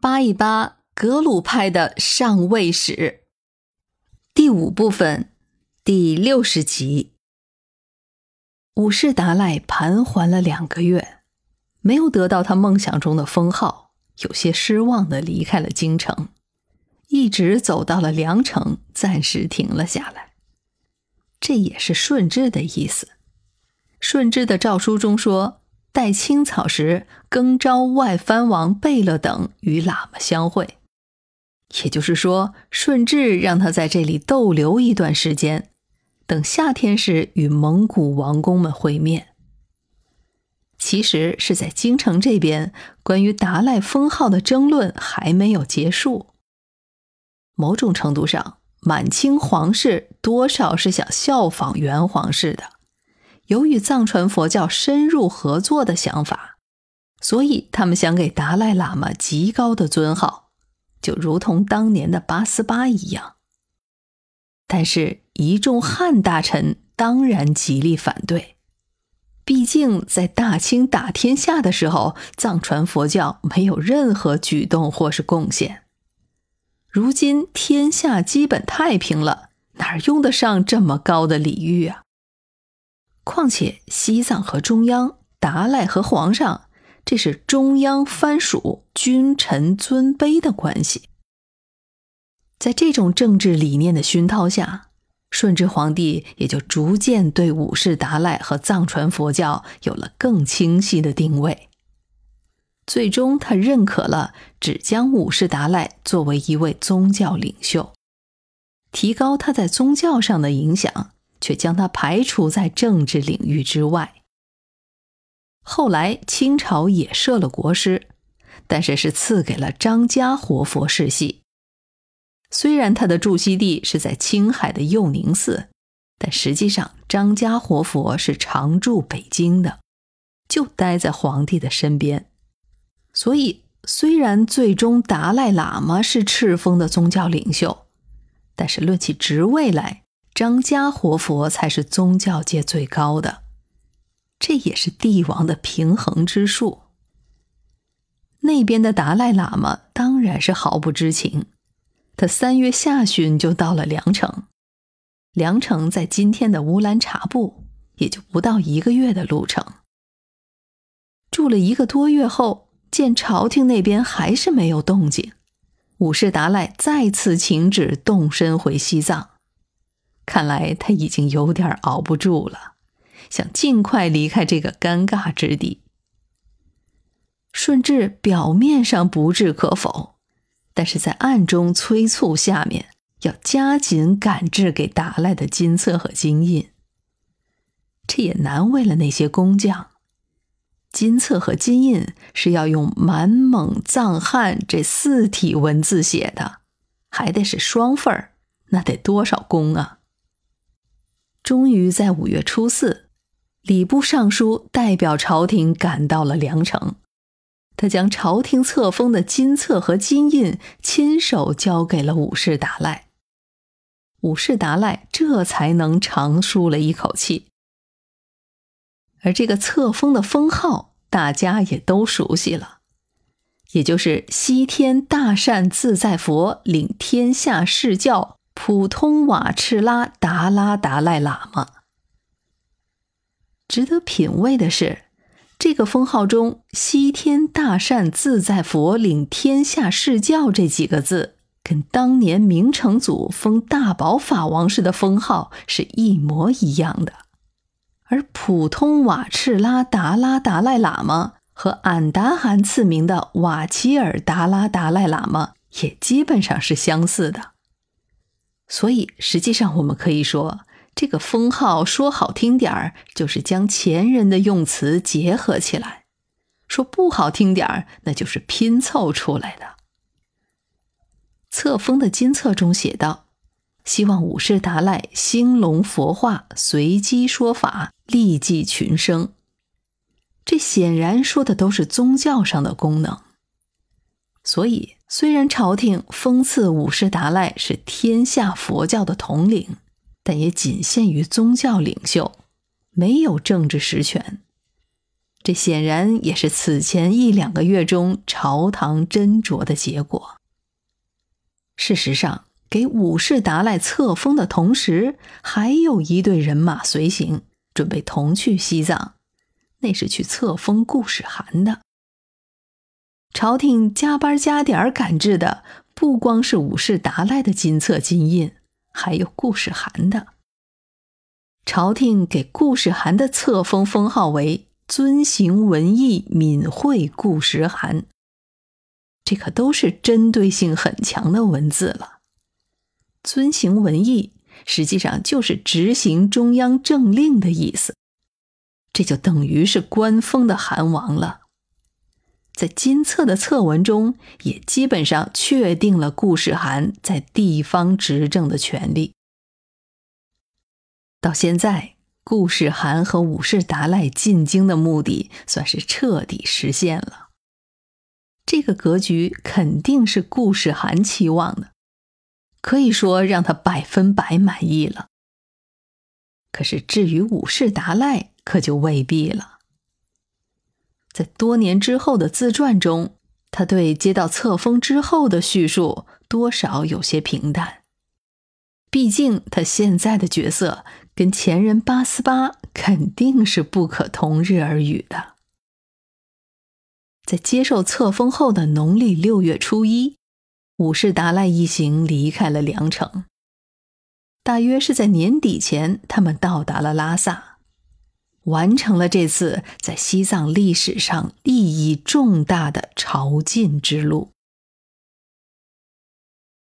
扒一扒格鲁派的上位史，第五部分第六十集。武士达赖盘桓了两个月，没有得到他梦想中的封号，有些失望的离开了京城，一直走到了凉城，暂时停了下来。这也是顺治的意思。顺治的诏书中说。待青草时，更召外藩王贝勒等与喇嘛相会。也就是说，顺治让他在这里逗留一段时间，等夏天时与蒙古王公们会面。其实是在京城这边，关于达赖封号的争论还没有结束。某种程度上，满清皇室多少是想效仿元皇室的。有与藏传佛教深入合作的想法，所以他们想给达赖喇嘛极高的尊号，就如同当年的八思巴一样。但是，一众汉大臣当然极力反对，毕竟在大清打天下的时候，藏传佛教没有任何举动或是贡献。如今天下基本太平了，哪用得上这么高的礼遇啊？况且西藏和中央、达赖和皇上，这是中央藩属君臣尊卑的关系。在这种政治理念的熏陶下，顺治皇帝也就逐渐对五世达赖和藏传佛教有了更清晰的定位。最终，他认可了只将五世达赖作为一位宗教领袖，提高他在宗教上的影响。却将他排除在政治领域之外。后来清朝也设了国师，但是是赐给了张家活佛世系。虽然他的驻西地是在青海的佑宁寺，但实际上张家活佛是常驻北京的，就待在皇帝的身边。所以，虽然最终达赖喇嘛是赤峰的宗教领袖，但是论起职位来，张家活佛才是宗教界最高的，这也是帝王的平衡之术。那边的达赖喇嘛当然是毫不知情，他三月下旬就到了凉城，凉城在今天的乌兰察布，也就不到一个月的路程。住了一个多月后，见朝廷那边还是没有动静，五世达赖再次请旨动身回西藏。看来他已经有点熬不住了，想尽快离开这个尴尬之地。顺治表面上不置可否，但是在暗中催促下面要加紧赶制给达赖的金册和金印。这也难为了那些工匠，金册和金印是要用满蒙藏汉这四体文字写的，还得是双份儿，那得多少工啊！终于在五月初四，礼部尚书代表朝廷赶到了梁城。他将朝廷册封的金册和金印亲手交给了武士达赖。武士达赖这才能长舒了一口气。而这个册封的封号，大家也都熟悉了，也就是西天大善自在佛领天下释教。普通瓦赤拉达拉达赖喇嘛。值得品味的是，这个封号中“西天大善自在佛领天下释教”这几个字，跟当年明成祖封大宝法王时的封号是一模一样的。而普通瓦赤拉达拉达赖喇嘛和俺答汗赐名的瓦齐尔达拉达赖喇嘛也基本上是相似的。所以，实际上我们可以说，这个封号说好听点儿，就是将前人的用词结合起来；说不好听点儿，那就是拼凑出来的。册封的金册中写道：“希望五世达赖兴隆佛化，随机说法，利济群生。”这显然说的都是宗教上的功能。所以。虽然朝廷封赐五世达赖是天下佛教的统领，但也仅限于宗教领袖，没有政治实权。这显然也是此前一两个月中朝堂斟酌的结果。事实上，给五世达赖册封的同时，还有一队人马随行，准备同去西藏，那是去册封顾世涵的。朝廷加班加点赶制的，不光是武士达赖的金册金印，还有顾世涵的。朝廷给顾世涵的册封封号为“尊行文艺敏惠顾时涵”，这可都是针对性很强的文字了。遵行文艺实际上就是执行中央政令的意思，这就等于是官封的韩王了。在金册的册文中，也基本上确定了顾世涵在地方执政的权利。到现在，顾世涵和武士达赖进京的目的算是彻底实现了。这个格局肯定是顾世涵期望的，可以说让他百分百满意了。可是至于武士达赖，可就未必了。在多年之后的自传中，他对接到册封之后的叙述多少有些平淡。毕竟，他现在的角色跟前人八思巴肯定是不可同日而语的。在接受册封后的农历六月初一，武士达赖一行离开了凉城。大约是在年底前，他们到达了拉萨，完成了这次在西藏历史上意义重大的朝觐之路。